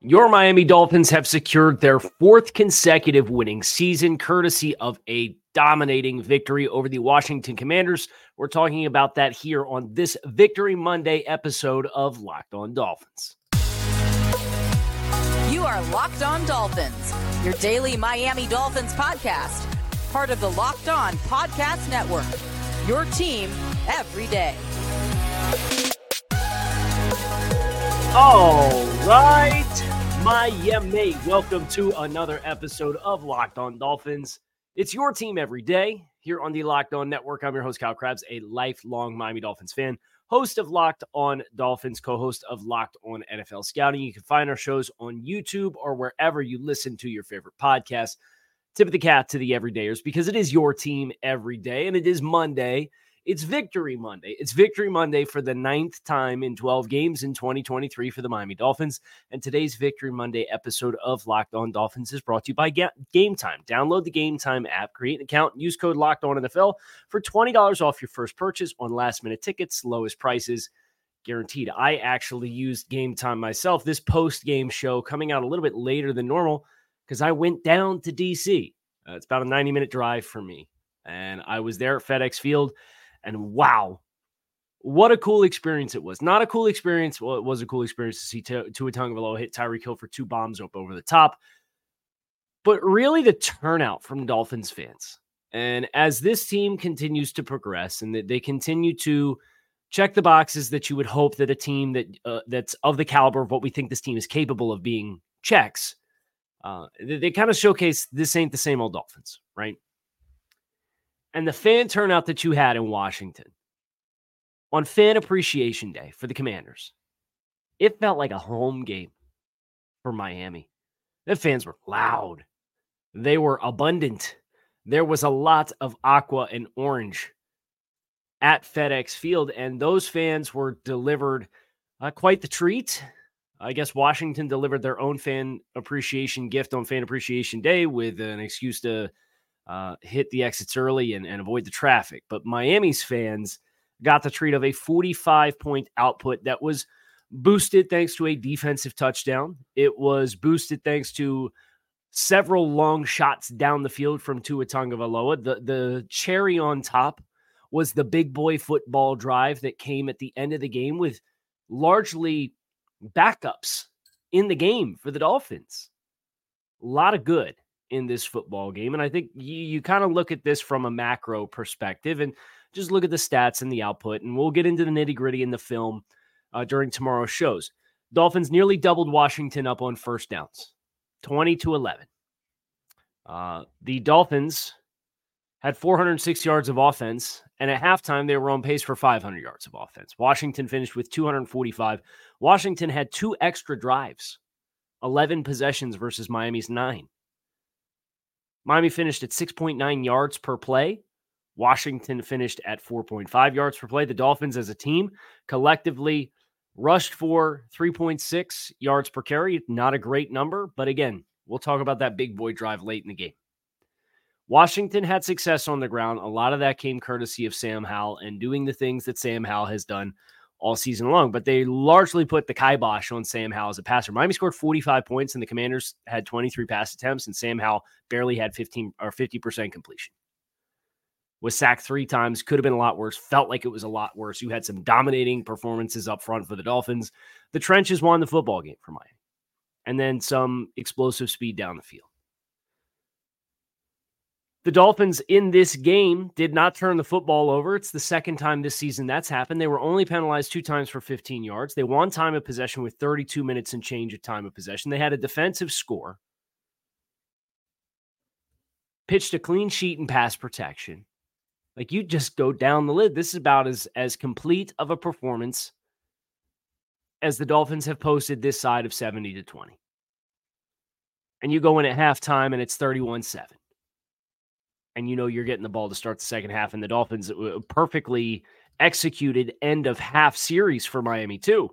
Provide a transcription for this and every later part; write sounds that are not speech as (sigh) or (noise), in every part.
Your Miami Dolphins have secured their fourth consecutive winning season, courtesy of a dominating victory over the Washington Commanders. We're talking about that here on this Victory Monday episode of Locked On Dolphins. You are Locked On Dolphins, your daily Miami Dolphins podcast, part of the Locked On Podcast Network. Your team every day. All right, Miami. Welcome to another episode of Locked On Dolphins. It's your team every day here on the Locked On Network. I'm your host, Kyle Crabbs, a lifelong Miami Dolphins fan, host of Locked On Dolphins, co host of Locked On NFL Scouting. You can find our shows on YouTube or wherever you listen to your favorite podcast. Tip of the cap to the everydayers because it is your team every day and it is Monday. It's Victory Monday. It's Victory Monday for the ninth time in 12 games in 2023 for the Miami Dolphins. And today's Victory Monday episode of Locked On Dolphins is brought to you by Game Time. Download the Game Time app, create an account, use code Locked On NFL for $20 off your first purchase on last minute tickets, lowest prices guaranteed. I actually used Game Time myself. This post game show coming out a little bit later than normal because I went down to DC. Uh, it's about a 90 minute drive for me. And I was there at FedEx Field and wow, what a cool experience it was. Not a cool experience. Well, it was a cool experience to see Tua Tagovailoa hit Tyreek Hill for two bombs up over the top. But really, the turnout from Dolphins fans. And as this team continues to progress and they continue to check the boxes that you would hope that a team that uh, that's of the caliber of what we think this team is capable of being checks, uh, they, they kind of showcase this ain't the same old Dolphins, right? And the fan turnout that you had in Washington on Fan Appreciation Day for the Commanders, it felt like a home game for Miami. The fans were loud, they were abundant. There was a lot of aqua and orange at FedEx Field, and those fans were delivered uh, quite the treat. I guess Washington delivered their own fan appreciation gift on Fan Appreciation Day with an excuse to uh, hit the exits early and, and avoid the traffic. But Miami's fans got the treat of a 45 point output that was boosted thanks to a defensive touchdown. It was boosted thanks to several long shots down the field from Tua Tagovailoa. The the cherry on top was the big boy football drive that came at the end of the game with largely backups in the game for the Dolphins. A lot of good in this football game. And I think you, you kind of look at this from a macro perspective and just look at the stats and the output. And we'll get into the nitty gritty in the film uh, during tomorrow's shows. Dolphins nearly doubled Washington up on first downs, 20 to 11. Uh, the Dolphins had 406 yards of offense, and at halftime, they were on pace for 500 yards of offense. Washington finished with 245. Washington had two extra drives, 11 possessions versus Miami's nine. Miami finished at 6.9 yards per play. Washington finished at 4.5 yards per play. The Dolphins, as a team, collectively rushed for 3.6 yards per carry. Not a great number, but again, we'll talk about that big boy drive late in the game. Washington had success on the ground. A lot of that came courtesy of Sam Howell and doing the things that Sam Howell has done all season long, but they largely put the kibosh on Sam Howell as a passer. Miami scored 45 points, and the Commanders had 23 pass attempts, and Sam Howell barely had 15 or 50% completion. Was sacked three times, could have been a lot worse. Felt like it was a lot worse. You had some dominating performances up front for the Dolphins. The trenches won the football game for Miami, and then some explosive speed down the field. The Dolphins in this game did not turn the football over. It's the second time this season that's happened. They were only penalized two times for 15 yards. They won time of possession with 32 minutes and change of time of possession. They had a defensive score, pitched a clean sheet and pass protection. Like you just go down the lid. This is about as as complete of a performance as the Dolphins have posted this side of 70 to 20. And you go in at halftime and it's 31 7 and you know you're getting the ball to start the second half. And the Dolphins uh, perfectly executed end of half series for Miami too.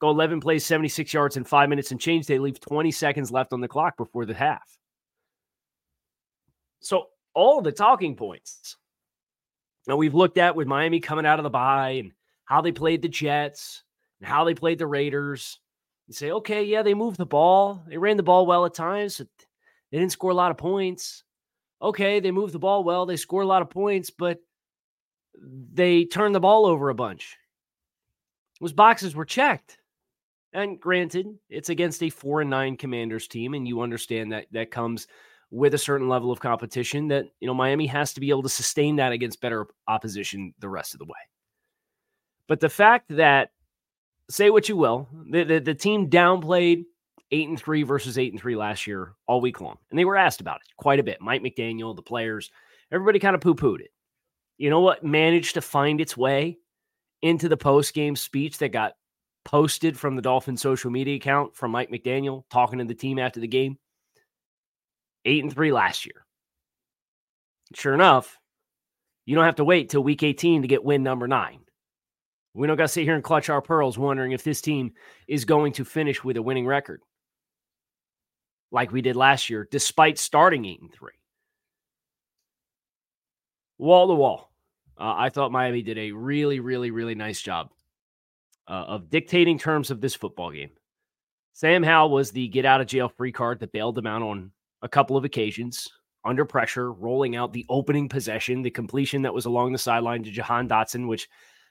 Go 11 plays, 76 yards in five minutes and change. They leave 20 seconds left on the clock before the half. So all the talking points now we've looked at with Miami coming out of the bye and how they played the Jets and how they played the Raiders You say, okay, yeah, they moved the ball. They ran the ball well at times. They didn't score a lot of points. Okay, they moved the ball well. They score a lot of points, but they turned the ball over a bunch. Those boxes were checked. And granted, it's against a four and nine commanders team, and you understand that that comes with a certain level of competition that you know Miami has to be able to sustain that against better opposition the rest of the way. But the fact that say what you will, the, the, the team downplayed eight and three versus eight and three last year all week long. And they were asked about it quite a bit. Mike McDaniel, the players, everybody kind of poo-pooed it. You know what managed to find its way into the post-game speech that got posted from the Dolphins social media account from Mike McDaniel talking to the team after the game? Eight and three last year. Sure enough, you don't have to wait till week 18 to get win number nine. We don't got to sit here and clutch our pearls wondering if this team is going to finish with a winning record like we did last year, despite starting eight and three. Wall to wall. Uh, I thought Miami did a really, really, really nice job uh, of dictating terms of this football game. Sam Howell was the get out of jail free card that bailed them out on a couple of occasions under pressure, rolling out the opening possession, the completion that was along the sideline to Jahan Dotson, which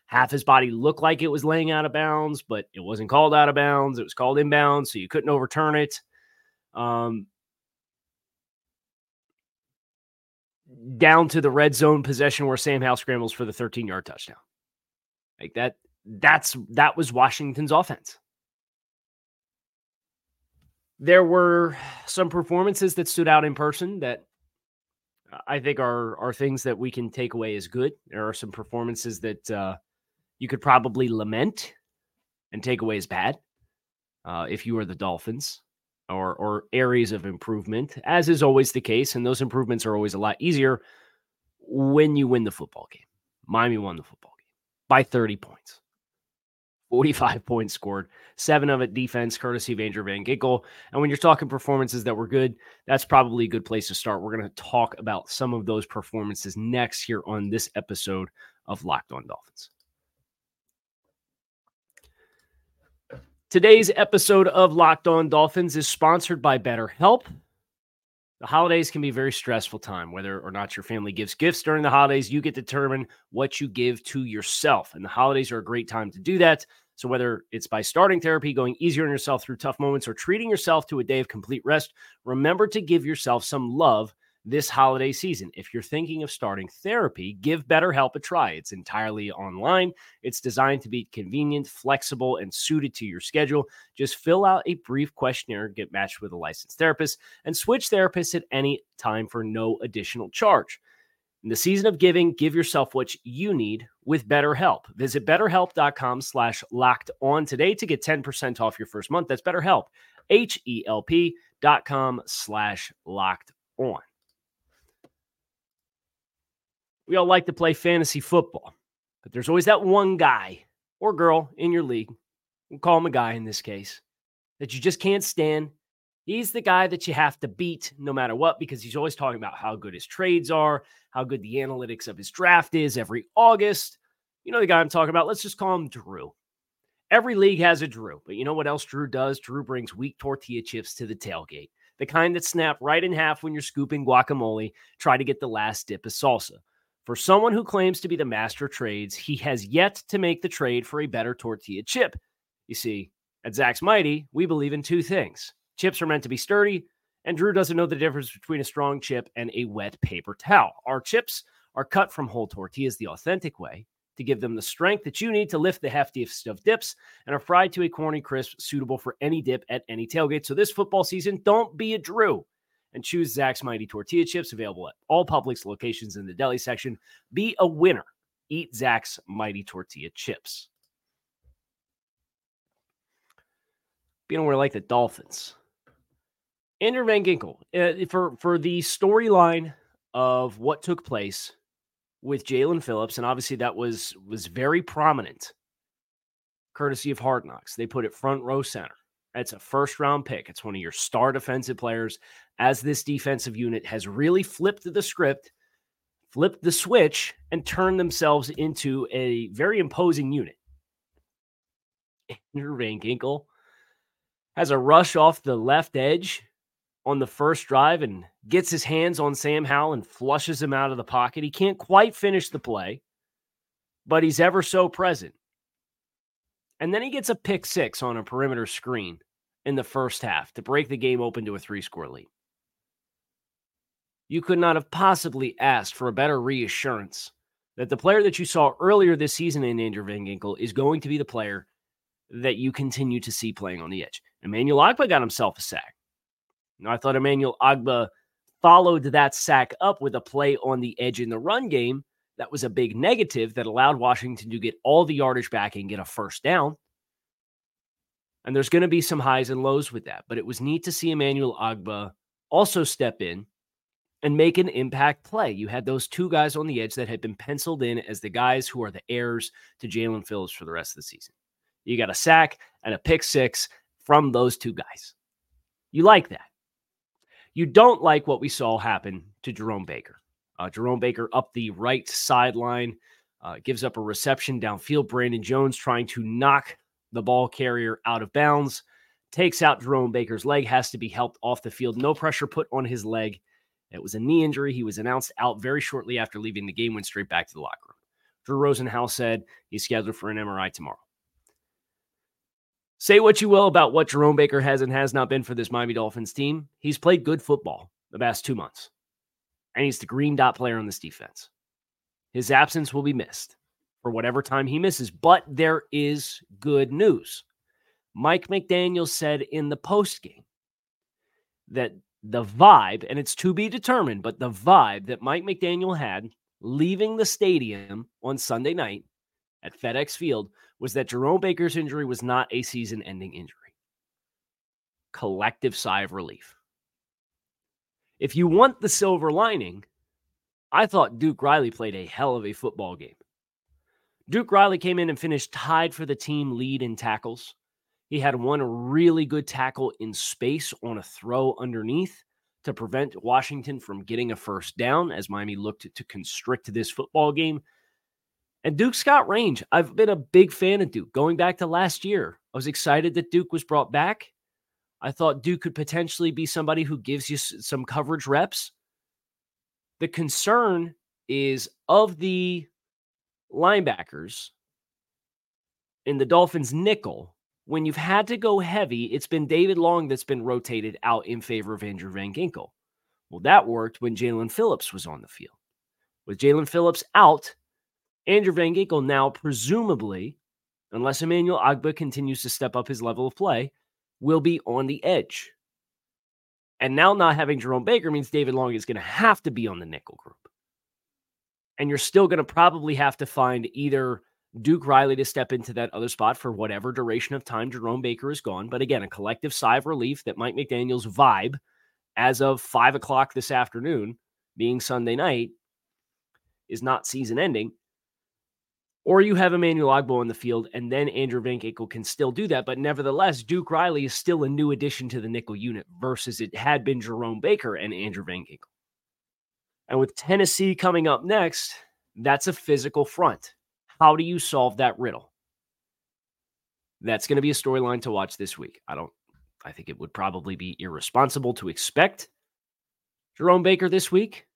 half his body looked like it was laying out of bounds, but it wasn't called out of bounds. It was called inbounds, so you couldn't overturn it. Um, down to the red zone possession where Sam Howell scrambles for the 13 yard touchdown. Like that, that's that was Washington's offense. There were some performances that stood out in person that I think are are things that we can take away as good. There are some performances that uh, you could probably lament and take away as bad uh, if you were the Dolphins or or areas of improvement, as is always the case, and those improvements are always a lot easier when you win the football game. Miami won the football game by 30 points. 45 (laughs) points scored, seven of it defense, courtesy of Andrew Van Ginkel. And when you're talking performances that were good, that's probably a good place to start. We're going to talk about some of those performances next here on this episode of Locked On Dolphins. Today's episode of Locked On Dolphins is sponsored by BetterHelp. The holidays can be a very stressful time. Whether or not your family gives gifts during the holidays, you get to determine what you give to yourself. And the holidays are a great time to do that. So, whether it's by starting therapy, going easier on yourself through tough moments, or treating yourself to a day of complete rest, remember to give yourself some love this holiday season. If you're thinking of starting therapy, give BetterHelp a try. It's entirely online. It's designed to be convenient, flexible, and suited to your schedule. Just fill out a brief questionnaire, get matched with a licensed therapist, and switch therapists at any time for no additional charge. In the season of giving, give yourself what you need with BetterHelp. Visit betterhelp.com slash locked on today to get 10% off your first month. That's BetterHelp, H-E-L-P dot com slash locked on. We all like to play fantasy football, but there's always that one guy or girl in your league, we'll call him a guy in this case, that you just can't stand. He's the guy that you have to beat no matter what because he's always talking about how good his trades are, how good the analytics of his draft is every August. You know the guy I'm talking about. Let's just call him Drew. Every league has a Drew, but you know what else Drew does? Drew brings weak tortilla chips to the tailgate, the kind that snap right in half when you're scooping guacamole, try to get the last dip of salsa. For someone who claims to be the master trades, he has yet to make the trade for a better tortilla chip. You see, at Zack's Mighty, we believe in two things chips are meant to be sturdy, and Drew doesn't know the difference between a strong chip and a wet paper towel. Our chips are cut from whole tortillas the authentic way to give them the strength that you need to lift the heftiest of dips and are fried to a corny crisp suitable for any dip at any tailgate. So this football season, don't be a Drew and choose Zack's Mighty Tortilla Chips, available at all Publix locations in the deli section. Be a winner. Eat Zack's Mighty Tortilla Chips. Being aware like the Dolphins. Andrew Van Ginkel, uh, for, for the storyline of what took place with Jaelan Phillips, and obviously that was was very prominent, courtesy of Hard Knocks. They put it front row center. It's a first round pick. It's one of your star defensive players as this defensive unit has really flipped the script, flipped the switch, and turned themselves into a very imposing unit. Andrew Van Ginkel has a rush off the left edge on the first drive and gets his hands on Sam Howell and flushes him out of the pocket. He can't quite finish the play, but he's ever so present. And then he gets a pick six on a perimeter screen in the first half to break the game open to a three score lead. You could not have possibly asked for a better reassurance that the player that you saw earlier this season in Andrew Van Ginkel is going to be the player that you continue to see playing on the edge. Emmanuel Ogbah got himself a sack. Now, I thought Emmanuel Ogbah followed that sack up with a play on the edge in the run game that was a big negative that allowed Washington to get all the yardage back and get a first down. And there's going to be some highs and lows with that, but it was neat to see Emmanuel Ogbah also step in and make an impact play. You had those two guys on the edge that had been penciled in as the guys who are the heirs to Jaelan Phillips for the rest of the season. You got a sack and a pick six from those two guys. You like that. You don't like what we saw happen to Jerome Baker. Uh, Jerome Baker up the right sideline, uh, gives up a reception downfield. Brandon Jones trying to knock the ball carrier out of bounds, takes out Jerome Baker's leg, has to be helped off the field. No pressure put on his leg. It was a knee injury. He was announced out very shortly after leaving the game, went straight back to the locker room. Drew Rosenhaus said he's scheduled for an MRI tomorrow. Say what you will about what Jerome Baker has and has not been for this Miami Dolphins team. He's played good football the past two months, and he's the green dot player on this defense. His absence will be missed for whatever time he misses, but there is good news. Mike McDaniel said in the post game that the vibe, and it's to be determined, but the vibe that Mike McDaniel had leaving the stadium on Sunday night at FedEx Field was that Jerome Baker's injury was not a season ending injury. Collective sigh of relief. If you want the silver lining, I thought Duke Riley played a hell of a football game. Duke Riley came in and finished tied for the team lead in tackles. He had one really good tackle in space on a throw underneath to prevent Washington from getting a first down as Miami looked to constrict this football game. And Duke's got range. I've been a big fan of Duke going back to last year. I was excited that Duke was brought back. I thought Duke could potentially be somebody who gives you some coverage reps. The concern is of the linebackers in the Dolphins nickel, when you've had to go heavy, it's been David Long that's been rotated out in favor of Andrew Van Ginkel. Well, that worked when Jaelan Phillips was on the field. With Jaelan Phillips out, Andrew Van Ginkel now presumably, unless Emmanuel Ogbah continues to step up his level of play, will be on the edge. And now not having Jerome Baker means David Long is going to have to be on the nickel group. And you're still going to probably have to find either Duke Riley to step into that other spot for whatever duration of time Jerome Baker is gone. But again, a collective sigh of relief that Mike McDaniel's vibe as of five o'clock this afternoon, being Sunday night, is not season ending. Or you have Emmanuel Ogbah in the field, and then Andrew Van Ginkel can still do that. But nevertheless, Duke Riley is still a new addition to the nickel unit versus it had been Jerome Baker and Andrew Van Ginkel. And with Tennessee coming up next, that's a physical front. How do you solve that riddle? That's going to be a storyline to watch this week. I don't, I think it would probably be irresponsible to expect Jerome Baker this week,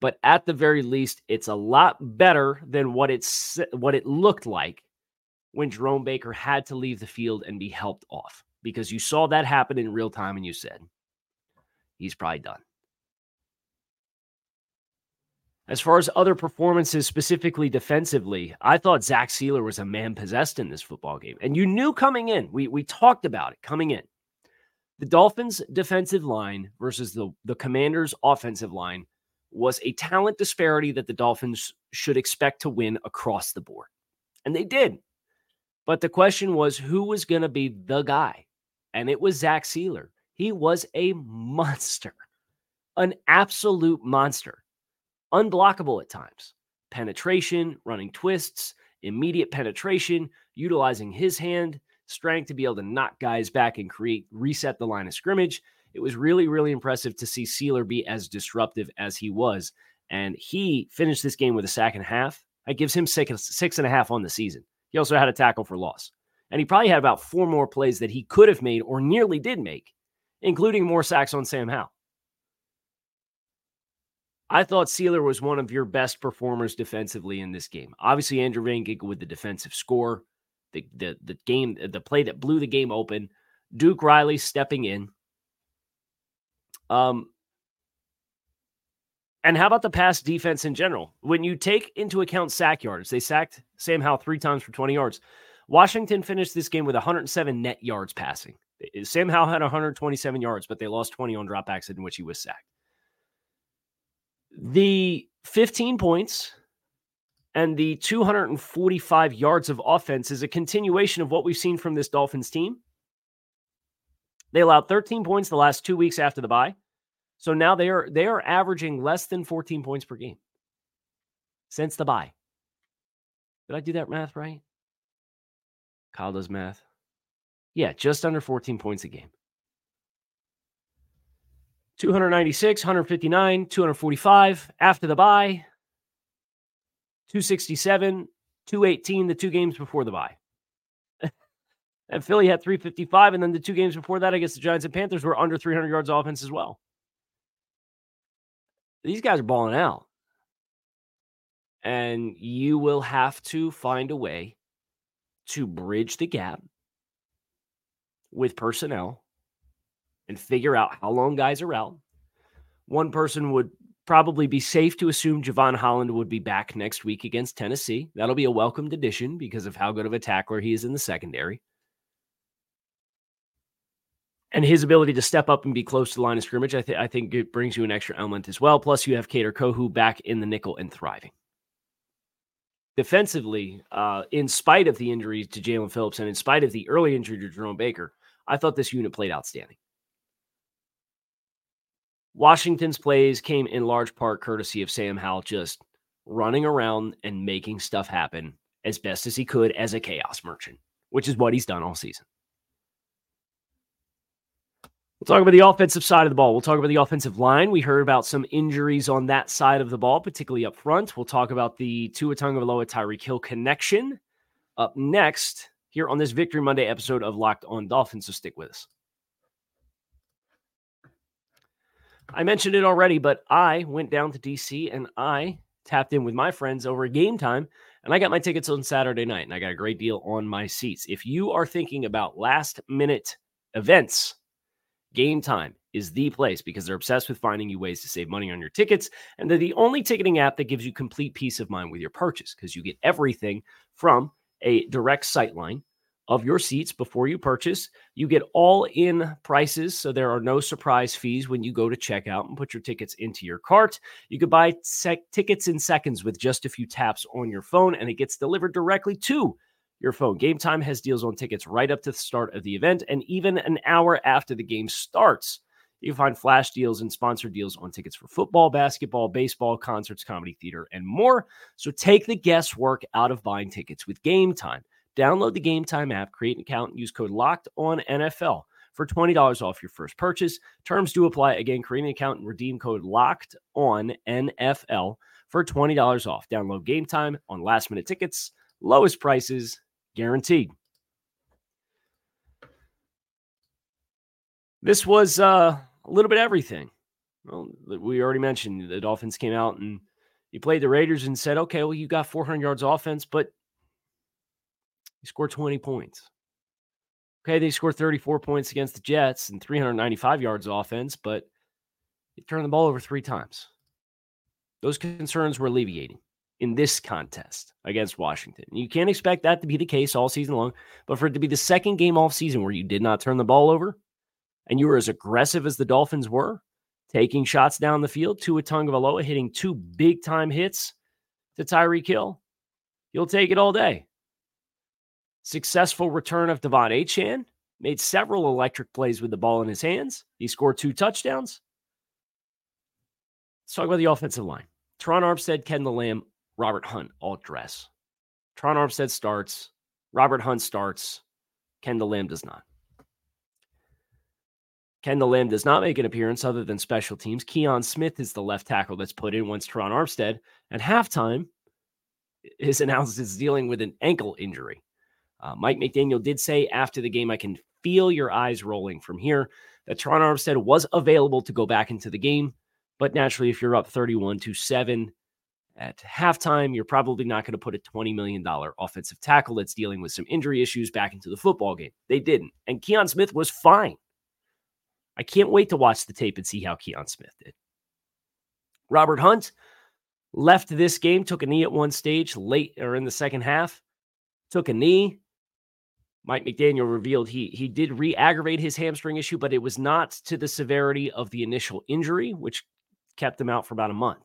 but at the very least, it's a lot better than what it's what it looked like when Jerome Baker had to leave the field and be helped off because you saw that happen in real time and you said he's probably done. As far as other performances, specifically defensively, I thought Zach Sieler was a man possessed in this football game. And you knew coming in, we, we talked about it coming in. The Dolphins' defensive line versus the, the Commanders' offensive line was a talent disparity that the Dolphins should expect to win across the board. And they did. But the question was who was going to be the guy? And it was Zach Sieler. He was a (laughs) monster, an absolute monster unblockable at times. Penetration, running twists, immediate penetration, utilizing his hand strength to be able to knock guys back and create reset the line of scrimmage. It was really, really impressive to see Sieler be as disruptive as he was. And he finished this game with a sack and a half. That gives him six, six and a half on the season. He also had a tackle for loss. And he probably had about four more plays that he could have made or nearly did make, including more sacks on Sam Howell. I thought Sieler was one of your best performers defensively in this game. Obviously, Andrew Van Ginkel with the defensive score, the, the the game, the play that blew the game open. Duke Riley stepping in. Um, and how about the pass defense in general? When you take into account sack yards, they sacked Sam Howell three times for 20 yards. Washington finished this game with 107 net yards passing. Sam Howell had 127 yards, but they lost 20 on dropbacks in which he was sacked. The 15 points and the 245 yards of offense is a continuation of what we've seen from this Dolphins team. They allowed 13 points the last two weeks after the bye. So now they are they are averaging less than 14 points per game since the bye. Did I do that math right? Kyle does math. Yeah, just under 14 points a game. 296, 159, 245 after the bye, 267, 218 the two games before the bye. (laughs) and Philly had 355, and then the two games before that against the Giants and Panthers were under 300 yards offense as well. These guys are balling out. And you will have to find a way to bridge the gap with personnel and figure out how long guys are out. One person would probably be safe to assume Jevon Holland would be back next week against Tennessee. That'll be a welcomed addition because of how good of a tackler he is in the secondary. And his ability to step up and be close to the line of scrimmage, I, th- I think it brings you an extra element as well. Plus, you have Kader Kohou back in the nickel and thriving. Defensively, uh, in spite of the injuries to Jaelan Phillips and in spite of the early injury to Jerome Baker, I thought this unit played outstanding. Washington's plays came in large part courtesy of Sam Howell just running around and making stuff happen as best as he could as a chaos merchant, which is what he's done all season. We'll talk about the offensive side of the ball. We'll talk about the offensive line. We heard about some injuries on that side of the ball, particularly up front. We'll talk about the Tua Tagovailoa Tyreek Hill connection up next here on this Victory Monday episode of Locked On Dolphins. So stick with us. I mentioned it already, but I went down to DC and I tapped in with my friends over game time and I got my tickets on Saturday night and I got a great deal on my seats. If you are thinking about last minute events, game time is the place because they're obsessed with finding you ways to save money on your tickets. And they're the only ticketing app that gives you complete peace of mind with your purchase because you get everything from a direct sight line of your seats before you purchase. You get all in prices, so there are no surprise fees when you go to checkout and put your tickets into your cart. You could buy sec- tickets in seconds with just a few taps on your phone, and it gets delivered directly to your phone. Game Time has deals on tickets right up to the start of the event and even an hour after the game starts. You can find flash deals and sponsored deals on tickets for football, basketball, baseball, concerts, comedy, theater, and more. So take the guesswork out of buying tickets with Game Time. Download the Game Time app, create an account, and use code Locked On NFL for twenty dollars off your first purchase. Terms do apply. Again, create an account and redeem code Locked On NFL for twenty dollars off. Download Game Time on last minute tickets, lowest prices guaranteed. This was uh, a little bit everything. Well, we already mentioned the Dolphins came out and you played the Raiders and said, okay, well, you got 400 yards offense, but you scored 20 points. Okay, they scored 34 points against the Jets and 395 yards offense, but you turned the ball over three times. Those concerns were alleviating in this contest against Washington. You can't expect that to be the case all season long, but for it to be the second game off season where you did not turn the ball over and you were as aggressive as the Dolphins were, taking shots down the field, to a Tua Tagovailoa hitting two big time hits to Tyreek Hill, you'll take it all day. Successful return of De'Von Achane. Made several electric plays with the ball in his hands. He scored two touchdowns. Let's talk about the offensive line. Terron Armstead, Kendall Lamm, Robert Hunt all dress. Terron Armstead starts. Robert Hunt starts. Kendall Lamm does not. Kendall Lamm does not make an appearance other than special teams. Kion Smith is the left tackle that's put in once Terron Armstead. At halftime, (laughs) is announced as dealing with an ankle injury. Uh, Mike McDaniel did say after the game, I can feel your eyes rolling from here. That Terron Armstead was available to go back into the game. But naturally, if you're up 31 to 7 at halftime, you're probably not going to put a $20 million offensive tackle that's dealing with some injury issues back into the football game. They didn't. And Kion Smith was fine. I can't wait to watch the tape and see how Kion Smith did. Robert Hunt left this game, took a knee at one stage late or in the second half, took a knee. Mike McDaniel revealed he he did re-aggravate his hamstring issue, but it was not to the severity of the initial injury, which kept him out for about a month,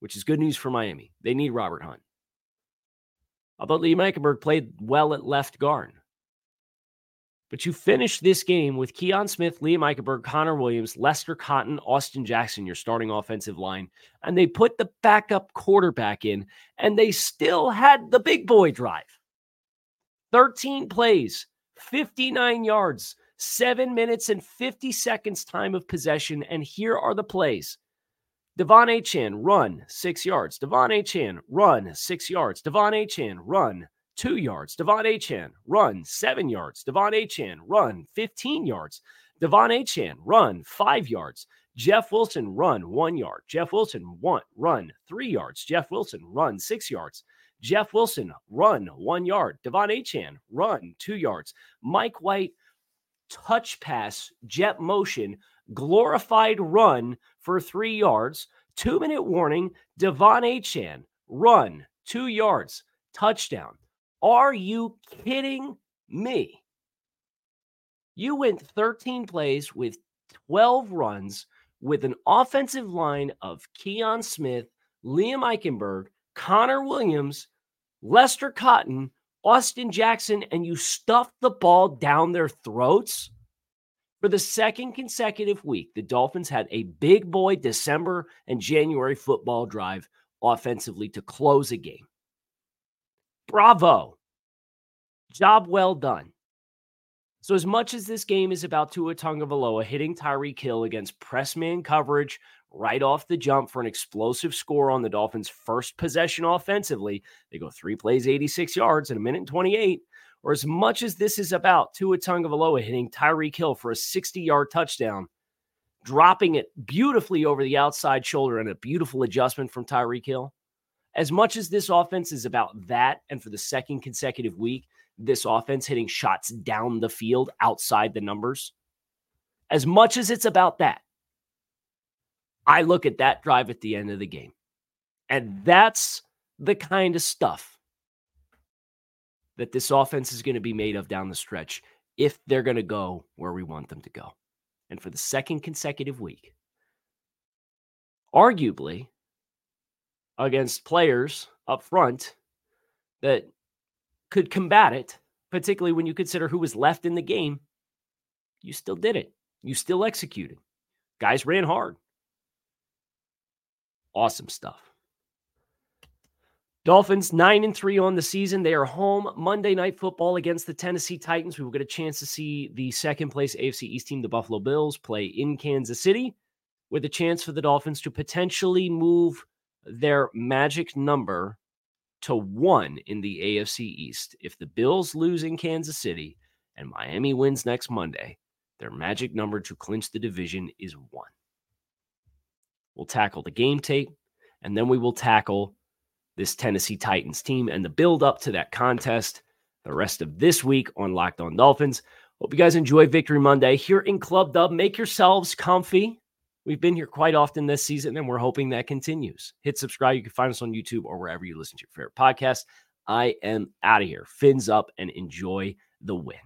which is good news for Miami. They need Robert Hunt. Although Liam Eichenberg played well at left guard. But you finish this game with Kion Smith, Liam Eichenberg, Connor Williams, Lester Cotton, Austin Jackson, your starting offensive line. And they put the backup quarterback in, and they still had the big boy drive. 13 plays, 59 yards, seven minutes and 50 seconds time of possession. And here are the plays. De'Von Achane, run six yards. De'Von Achane, run six yards. De'Von Achane, run two yards. De'Von Achane, run seven yards. De'Von Achane, run 15 yards. De'Von Achane, run five yards. Jeff Wilson, run one yard. Jeff Wilson, one, run three yards. Jeff Wilson, run six yards. Jeff Wilson, run one yard. De'Von Achane, run two yards. Mike White, touch pass, jet motion, glorified run for three yards. Two minute warning. De'Von Achane, run two yards, touchdown. Are you kidding me? You went 13 plays with 12 runs with an offensive line of Kion Smith, Liam Eichenberg, Connor Williams, Lester Cotton, Austin Jackson, and you stuffed the ball down their throats. For the second consecutive week, the Dolphins had a big boy December and January football drive offensively to close a game. Bravo. Job well done. So, as much as this game is about Tua Tagovailoa hitting Tyreek Hill against press man coverage right off the jump for an explosive score on the Dolphins' first possession offensively, they go three plays, 86 yards in a minute and 28. Or as much as this is about Tua Tagovailoa hitting Tyreek Hill for a 60-yard touchdown, dropping it beautifully over the outside shoulder and a beautiful adjustment from Tyreek Hill, as much as this offense is about that, and for the second consecutive week, this offense hitting shots down the field outside the numbers, as much as it's about that, I look at that drive at the end of the game. And that's the kind of stuff that this offense is going to be made of down the stretch if they're going to go where we want them to go. And for the second consecutive week, arguably against players up front that could combat it, particularly when you consider who was left in the game, you still did it. You still executed. Guys ran hard. Awesome stuff. Dolphins 9 and 3 on the season. They are home Monday night football against the Tennessee Titans. We will get a chance to see the second place AFC East team, the Buffalo Bills, play in Kansas City with a chance for the Dolphins to potentially move their magic number to 1 in the AFC East. If the Bills lose in Kansas City and Miami wins next Monday, their magic number to clinch the division is 1. We'll tackle the game tape, and then we will tackle this Tennessee Titans team and the build up to that contest the rest of this week on Locked On Dolphins. Hope you guys enjoy Victory Monday here in Club Dub. Make yourselves comfy. We've been here quite often this season, and we're hoping that continues. Hit subscribe. You can find us on YouTube or wherever you listen to your favorite podcast. I am out of here. Fins up and enjoy the win.